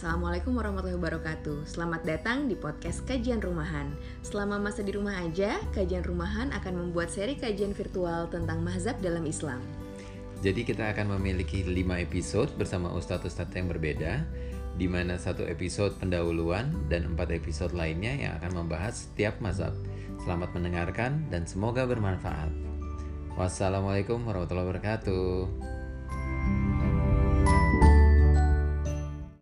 Assalamualaikum warahmatullahi wabarakatuh Selamat datang di podcast Kajian Rumahan Selama masa di rumah aja, Kajian Rumahan akan membuat seri kajian virtual tentang mazhab dalam Islam Jadi kita akan memiliki 5 episode bersama ustadz-ustadz yang berbeda di mana satu episode pendahuluan dan empat episode lainnya yang akan membahas setiap mazhab. Selamat mendengarkan dan semoga bermanfaat. Wassalamualaikum warahmatullahi wabarakatuh.